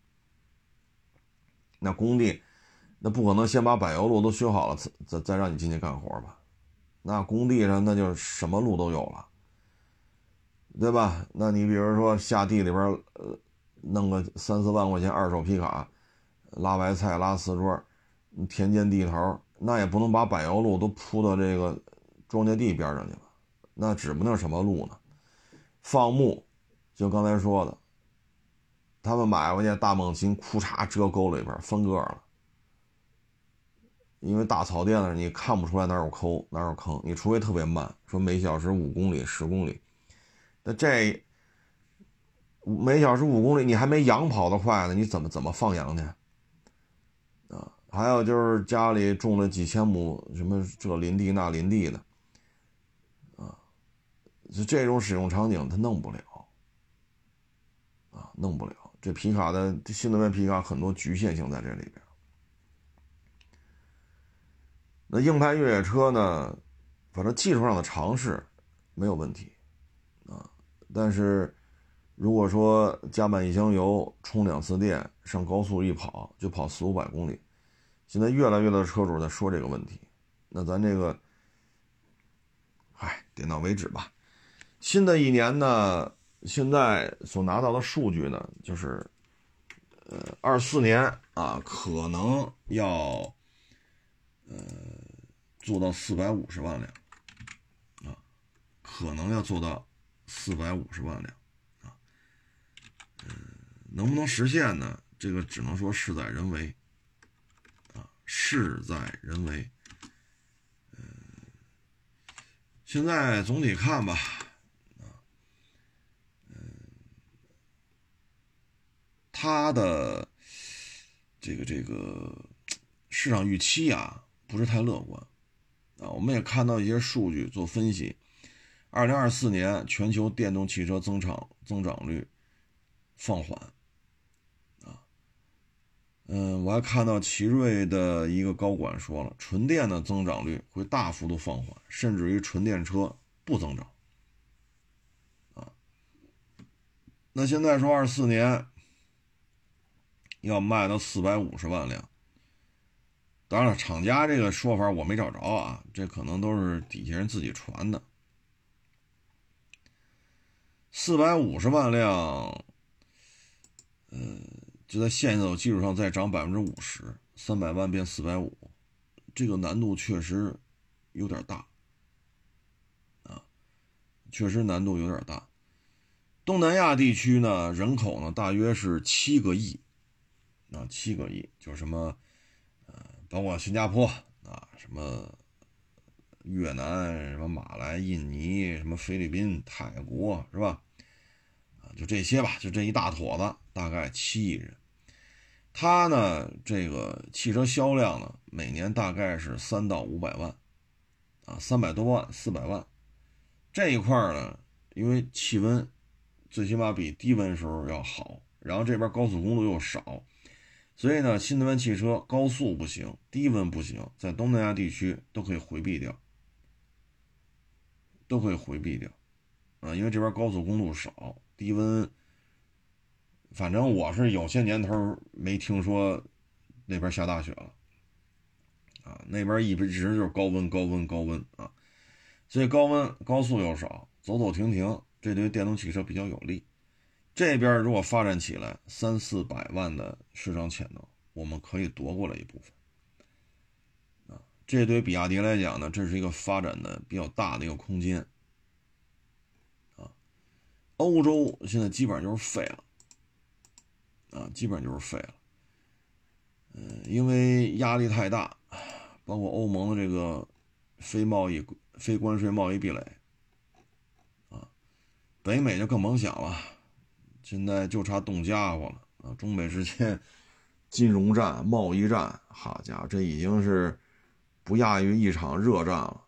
那工地，那不可能先把柏油路都修好了，再再再让你进去干活吧？那工地上那就什么路都有了，对吧？那你比如说下地里边，呃，弄个三四万块钱二手皮卡。拉白菜、拉瓷砖，田间地头，那也不能把柏油路都铺到这个庄稼地边上去了，那指不定什么路呢？放牧，就刚才说的，他们买回去大猛禽，库嚓遮沟里边分个了，因为大草甸子你看不出来哪有沟哪有坑，你除非特别慢，说每小时五公里、十公里，那这每小时五公里，你还没羊跑得快呢，你怎么怎么放羊去？还有就是家里种了几千亩什么这林地那林地的，啊，就这种使用场景他弄不了，啊，弄不了。这皮卡的新能源皮卡很多局限性在这里边。那硬派越野车呢，反正技术上的尝试没有问题，啊，但是如果说加满一箱油，充两次电，上高速一跑就跑四五百公里。现在越来越多的车主在说这个问题，那咱这个，哎，点到为止吧。新的一年呢，现在所拿到的数据呢，就是，呃，二四年啊，可能要呃，做到四百五十万辆，啊，可能要做到四百五十万辆，啊，嗯，能不能实现呢？这个只能说事在人为，事在人为。嗯，现在总体看吧，啊，嗯，它的这个这个市场预期啊，不是太乐观，啊，我们也看到一些数据做分析，二零二四年全球电动汽车增长增长率放缓。嗯，我还看到奇瑞的一个高管说了，纯电的增长率会大幅度放缓，甚至于纯电车不增长。啊，那现在说二四年要卖到四百五十万辆，当然了，厂家这个说法我没找着啊，这可能都是底下人自己传的。四百五十万辆，嗯。就在现有基础上再涨百分之五十，三百万变四百五，这个难度确实有点大啊，确实难度有点大。东南亚地区呢，人口呢大约是七个亿啊，七个亿，就是什么呃，包括新加坡啊，什么越南、什么马来、印尼、什么菲律宾、泰国，是吧？就这些吧，就这一大坨子，大概七亿人。它呢，这个汽车销量呢，每年大概是三到五百万，啊，三百多万、四百万。这一块呢，因为气温最起码比低温时候要好，然后这边高速公路又少，所以呢，新能源汽车高速不行，低温不行，在东南亚地区都可以回避掉，都可以回避掉，啊，因为这边高速公路少。低温，反正我是有些年头没听说那边下大雪了，啊，那边一直就是高温、高温、高温啊，所以高温高速又少，走走停停，这对电动汽车比较有利。这边如果发展起来，三四百万的市场潜能，我们可以夺过来一部分，啊，这对比亚迪来讲呢，这是一个发展的比较大的一个空间。欧洲现在基本上就是废了，啊，基本上就是废了。嗯，因为压力太大，包括欧盟的这个非贸易、非关税贸易壁垒，啊，北美就更甭想了，现在就差动家伙了啊！中美之间金融战、贸易战，好家伙，这已经是不亚于一场热战了，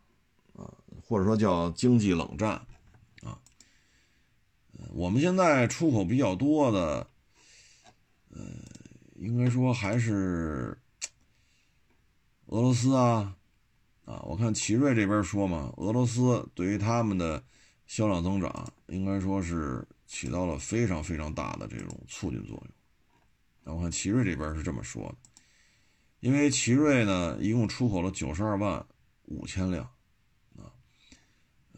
啊，或者说叫经济冷战。我们现在出口比较多的，呃，应该说还是俄罗斯啊，啊，我看奇瑞这边说嘛，俄罗斯对于他们的销量增长，应该说是起到了非常非常大的这种促进作用。那我看奇瑞这边是这么说的，因为奇瑞呢，一共出口了九十二万五千辆，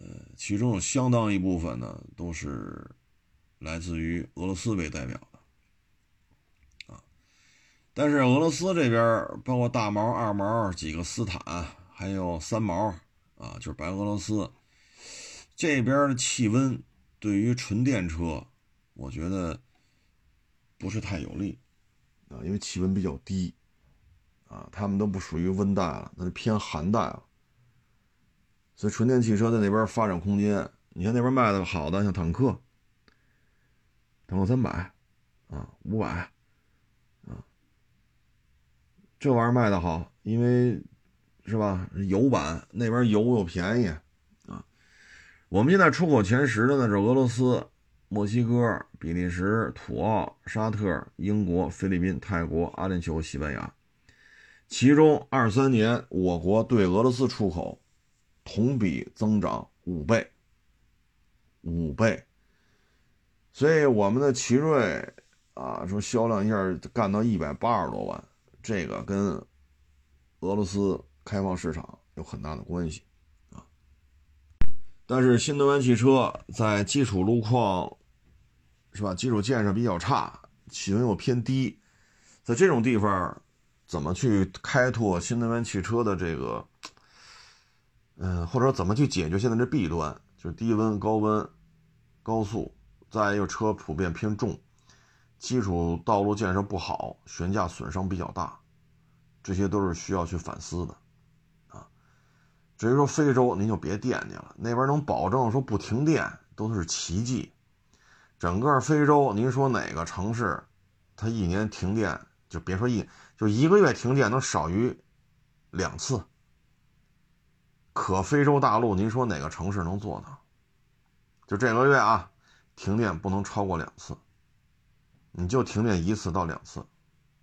呃，其中有相当一部分呢都是。来自于俄罗斯为代表的，啊，但是俄罗斯这边包括大毛、二毛几个斯坦，还有三毛，啊，就是白俄罗斯这边的气温对于纯电车，我觉得不是太有利，啊，因为气温比较低，啊，他们都不属于温带了，那是偏寒带了，所以纯电汽车在那边发展空间，你看那边卖的好的像坦克。坦克三百，啊，五百，啊，这玩意儿卖的好，因为是吧？油版那边油又便宜，啊，我们现在出口前十的呢是俄罗斯、墨西哥、比利时、土澳、沙特、英国、菲律宾、泰国、阿联酋、西班牙，其中二三年我国对俄罗斯出口同比增长五倍，五倍。所以我们的奇瑞啊，说销量一下干到一百八十多万，这个跟俄罗斯开放市场有很大的关系啊。但是新能源汽车在基础路况是吧，基础建设比较差，气温又偏低，在这种地方怎么去开拓新能源汽车的这个，嗯，或者说怎么去解决现在这弊端，就是低温、高温、高速，再一个车普遍偏重，基础道路建设不好，悬架损伤比较大，这些都是需要去反思的，啊，至于说非洲，您就别惦记了，那边能保证说不停电都是奇迹，整个非洲，您说哪个城市，它一年停电就别说一。就一个月停电能少于两次，可非洲大陆，您说哪个城市能做到？就这个月啊，停电不能超过两次，你就停电一次到两次，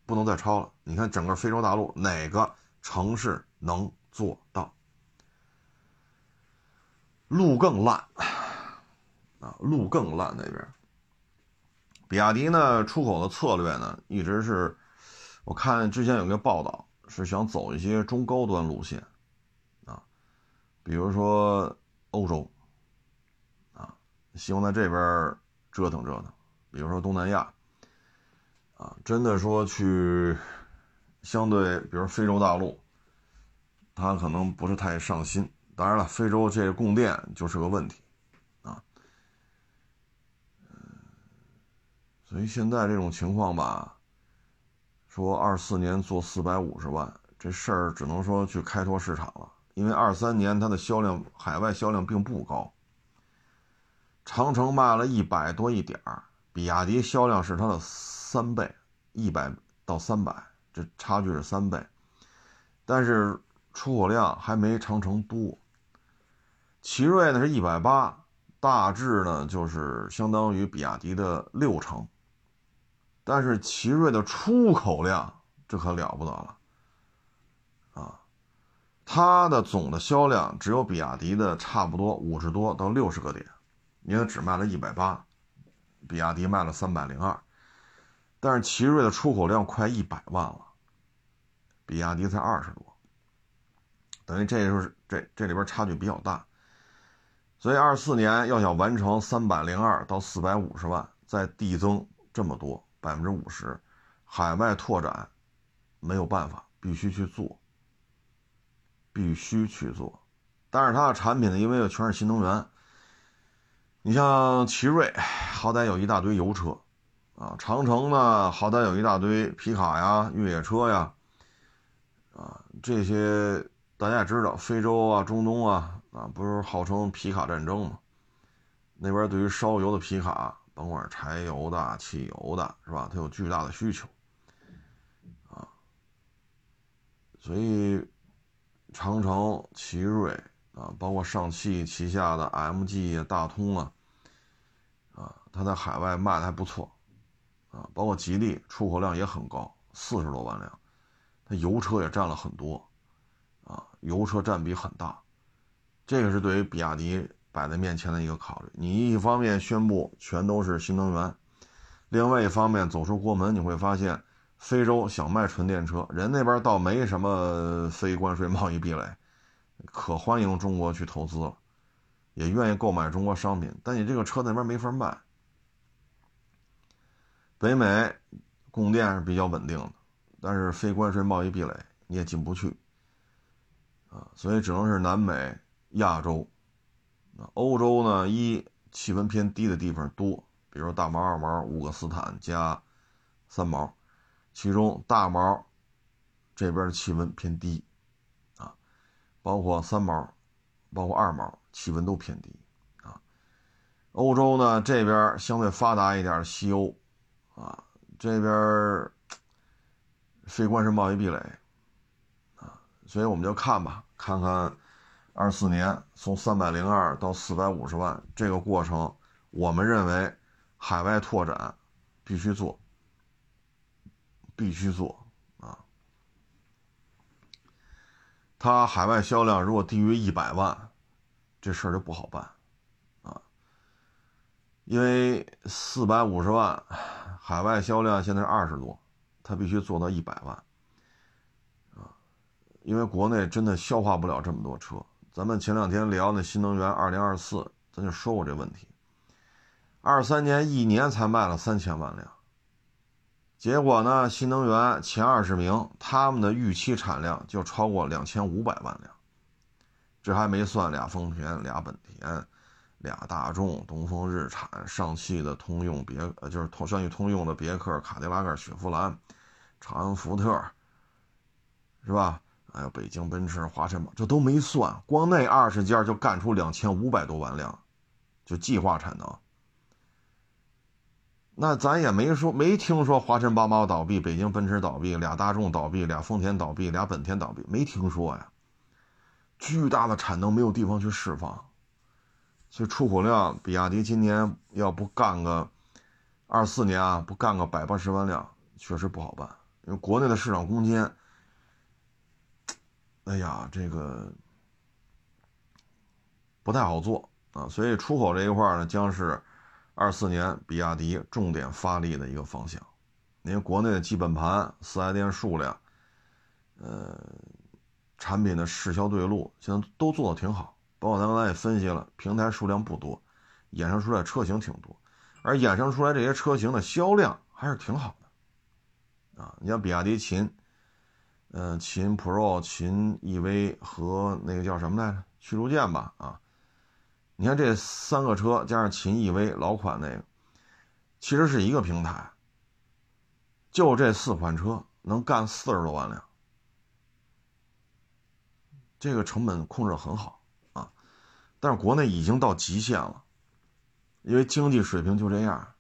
不能再超了。你看整个非洲大陆哪个城市能做到？路更烂啊，路更烂那边。比亚迪呢，出口的策略呢，一直是。我看之前有个报道，是想走一些中高端路线，比如说欧洲，啊，希望在这边折腾折腾，比如说东南亚，啊，真的说去相对，比如非洲大陆，他可能不是太上心。当然了，非洲这个供电就是个问题，啊，所以现在这种情况吧。说二四年做四百五十万，这事儿只能说去开拓市场了，因为二三年它的销量海外销量并不高。长城卖了一百多一点儿，比亚迪销量是它的三倍，一百到三百，这差距是三倍，但是出口量还没长城多。奇瑞呢是一百八，大致呢就是相当于比亚迪的六成。但是奇瑞的出口量这可了不得了，它的总的销量只有比亚迪的差不多五十多到六十个点，因为只卖了一百八，比亚迪卖了三百零二，但是奇瑞的出口量快一百万了，比亚迪才二十多，等于这就是这这里边差距比较大，所以二四年要想完成三百零二到四百五十万，再递增这么多。百分之五十，海外拓展没有办法，必须去做，必须去做。但是它的产品呢，因为全是新能源，你像奇瑞，好歹有一大堆油车啊；长城呢，好歹有一大堆皮卡呀、越野车呀，啊，这些大家也知道，非洲啊、中东啊，啊，不是号称皮卡战争吗？那边对于烧油的皮卡。甭管柴油的、汽油的，是吧？它有巨大的需求，啊，所以长城、奇瑞啊，包括上汽旗下的 MG 啊大通啊，啊，它在海外卖的还不错，啊，包括吉利出口量也很高，四十多万辆，它油车也占了很多，啊，油车占比很大，这个是对于比亚迪。摆在面前的一个考虑，你一方面宣布全都是新能源，另外一方面走出国门，你会发现非洲想卖纯电车，人那边倒没什么非关税贸易壁垒，可欢迎中国去投资了，也愿意购买中国商品，但你这个车那边没法卖。北美供电是比较稳定的，但是非关税贸易壁垒你也进不去，啊，所以只能是南美、亚洲。欧洲呢，一气温偏低的地方多，比如大毛、二毛、乌克斯坦加三毛，其中大毛这边的气温偏低，啊，包括三毛，包括二毛，气温都偏低，啊，欧洲呢这边相对发达一点西欧，啊，这边非关税贸易壁垒，啊，所以我们就看吧，看看。二四年从三百零二到四百五十万这个过程，我们认为海外拓展必须做，必须做啊！它海外销量如果低于一百万，这事儿就不好办啊！因为四百五十万海外销量现在是二十多，它必须做到一百万啊！因为国内真的消化不了这么多车。咱们前两天聊那新能源二零二四，咱就说过这问题。二三年一年才卖了三千万辆，结果呢，新能源前二十名，他们的预期产量就超过两千五百万辆，这还没算俩丰田、俩本田、俩大众、东风日产、上汽的通用别呃，就是通上汽通用的别克、卡迪拉克、雪佛兰、长安福特，是吧？还有北京奔驰、华晨宝，这都没算，光那二十家就干出两千五百多万辆，就计划产能。那咱也没说，没听说华晨宝马倒闭，北京奔驰倒闭，俩大众倒闭，俩丰田倒闭，俩本田倒闭，没听说呀。巨大的产能没有地方去释放，所以出口量，比亚迪今年要不干个二四年啊，不干个百八十万辆，确实不好办，因为国内的市场空间。哎呀，这个不太好做啊，所以出口这一块呢，将是二四年比亚迪重点发力的一个方向。因为国内的基本盘、四 S 店数量、呃，产品的市销对路，现在都做的挺好。包括咱刚才也分析了，平台数量不多，衍生出来车型挺多，而衍生出来这些车型的销量还是挺好的啊。你像比亚迪秦。嗯，秦 Pro、秦 EV 和那个叫什么来着？驱逐舰吧，啊，你看这三个车加上秦 EV 老款那个，其实是一个平台，就这四款车能干四十多万辆，这个成本控制很好啊。但是国内已经到极限了，因为经济水平就这样，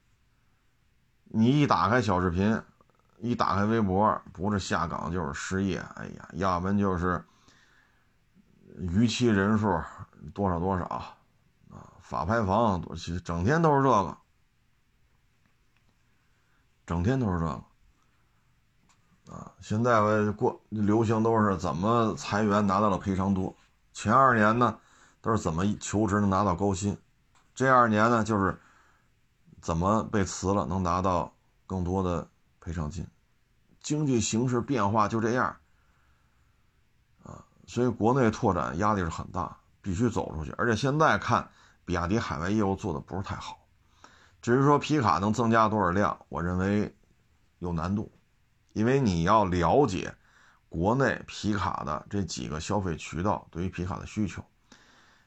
你一打开小视频。一打开微博，不是下岗就是失业，哎呀，要不然就是逾期人数多少多少，法拍房，整天都是这个，整天都是这个啊。现在过流行都是怎么裁员拿到了赔偿多，前二年呢都是怎么求职能拿到高薪，这二年呢就是怎么被辞了能拿到更多的。赔偿金，经济形势变化就这样，啊，所以国内拓展压力是很大，必须走出去。而且现在看，比亚迪海外业务做的不是太好，至于说皮卡能增加多少辆，我认为有难度，因为你要了解国内皮卡的这几个消费渠道对于皮卡的需求，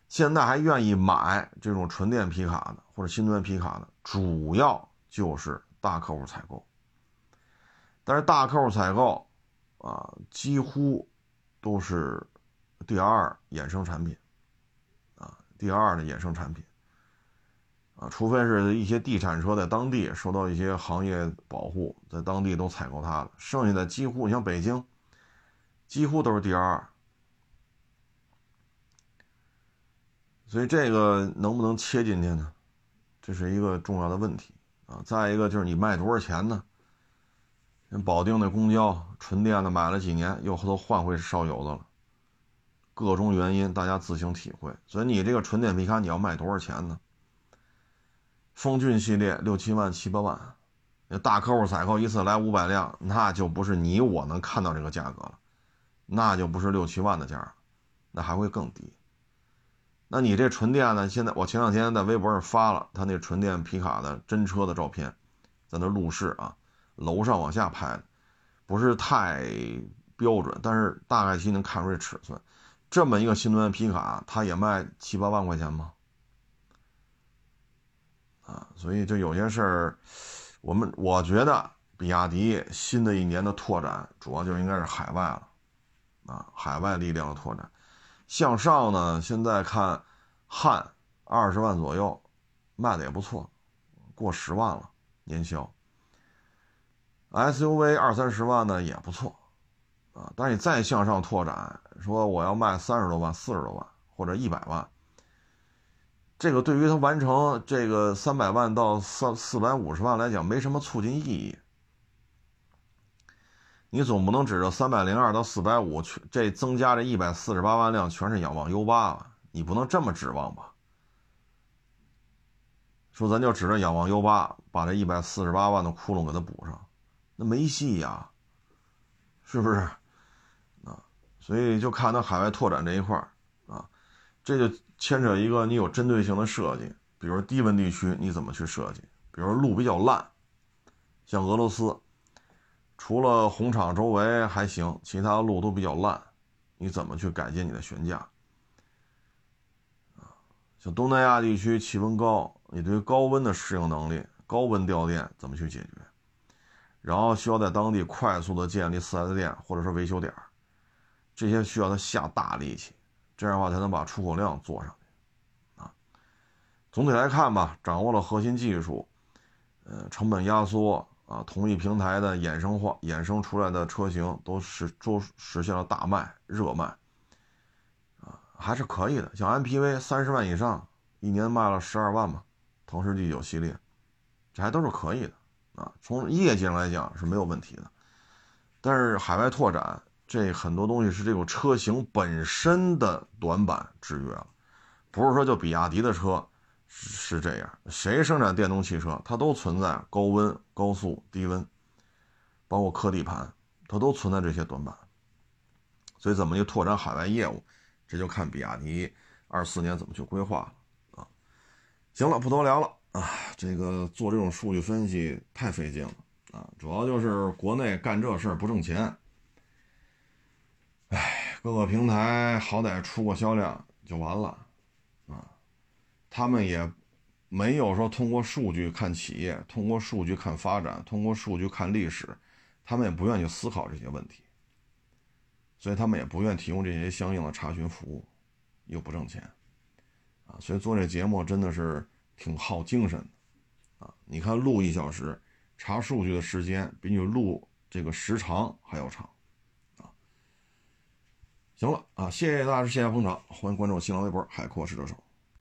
现在还愿意买这种纯电皮卡的或者新能源皮卡的，主要就是大客户采购。但是大客户采购，啊，几乎都是 D 二衍生产品，第二的衍生产品，啊，除非是一些地产车在当地受到一些行业保护，在当地都采购它了，剩下的几乎你像北京，几乎都是第二所以这个能不能切进去呢？这是一个重要的问题啊。再一个就是你卖多少钱呢？人保定的公交纯电的买了几年，又都换回烧油的了。各种原因，大家自行体会。所以你这个纯电皮卡你要卖多少钱呢？风骏系列六七万、七八万，那大客户采购一次来五百辆，那就不是你我能看到这个价格了，那就不是六七万的价，那还会更低。那你这纯电呢？现在我前两天在微博上发了他那纯电皮卡的真车的照片，在那路试啊。楼上往下拍的，不是太标准，但是大概其能看出这尺寸。这么一个新能源皮卡，它也卖七八万块钱吗？啊，所以就有些事儿，我们我觉得比亚迪新的一年的拓展，主要就应该是海外了，啊，海外力量的拓展。向上呢，现在看汉二十万左右，卖的也不错，过十万了年销。SUV 二三十万呢也不错，啊，但是你再向上拓展，说我要卖三十多万、四十多万或者一百万，这个对于他完成这个三百万到三四百五十万来讲没什么促进意义。你总不能指着三百零二到四百五全这增加这一百四十八万辆全是仰望 U 八吧？你不能这么指望吧？说咱就指着仰望 U 八把这一百四十八万的窟窿给它补上。那没戏呀，是不是？所以就看他海外拓展这一块儿啊，这就牵扯一个你有针对性的设计，比如低温地区你怎么去设计？比如路比较烂，像俄罗斯，除了红场周围还行，其他路都比较烂，你怎么去改进你的悬架？啊，像东南亚地区气温高，你对高温的适应能力、高温掉电怎么去解决？然后需要在当地快速的建立 4S 店或者是维修点儿这些需要他下大力气，这样的话才能把出口量做上去。啊，总体来看吧，掌握了核心技术，呃，成本压缩啊，同一平台的衍生化衍生出来的车型都是都实现了大卖热卖，啊，还是可以的。像 MPV 三十万以上，一年卖了十二万嘛，腾势 D9 系列，这还都是可以的。啊，从业绩上来讲是没有问题的，但是海外拓展这很多东西是这种车型本身的短板制约了，不是说就比亚迪的车是这样，谁生产电动汽车，它都存在高温、高速、低温，包括磕地盘，它都存在这些短板，所以怎么去拓展海外业务，这就看比亚迪二四年怎么去规划了啊。行了，不多聊了。啊，这个做这种数据分析太费劲了啊！主要就是国内干这事儿不挣钱。哎，各个平台好歹出过销量就完了啊，他们也没有说通过数据看企业，通过数据看发展，通过数据看历史，他们也不愿意去思考这些问题，所以他们也不愿提供这些相应的查询服务，又不挣钱啊！所以做这节目真的是。挺耗精神的，啊，你看录一小时，查数据的时间比你录这个时长还要长，行了啊，谢谢大家，谢谢捧场，欢迎关注新浪微博海阔试车手。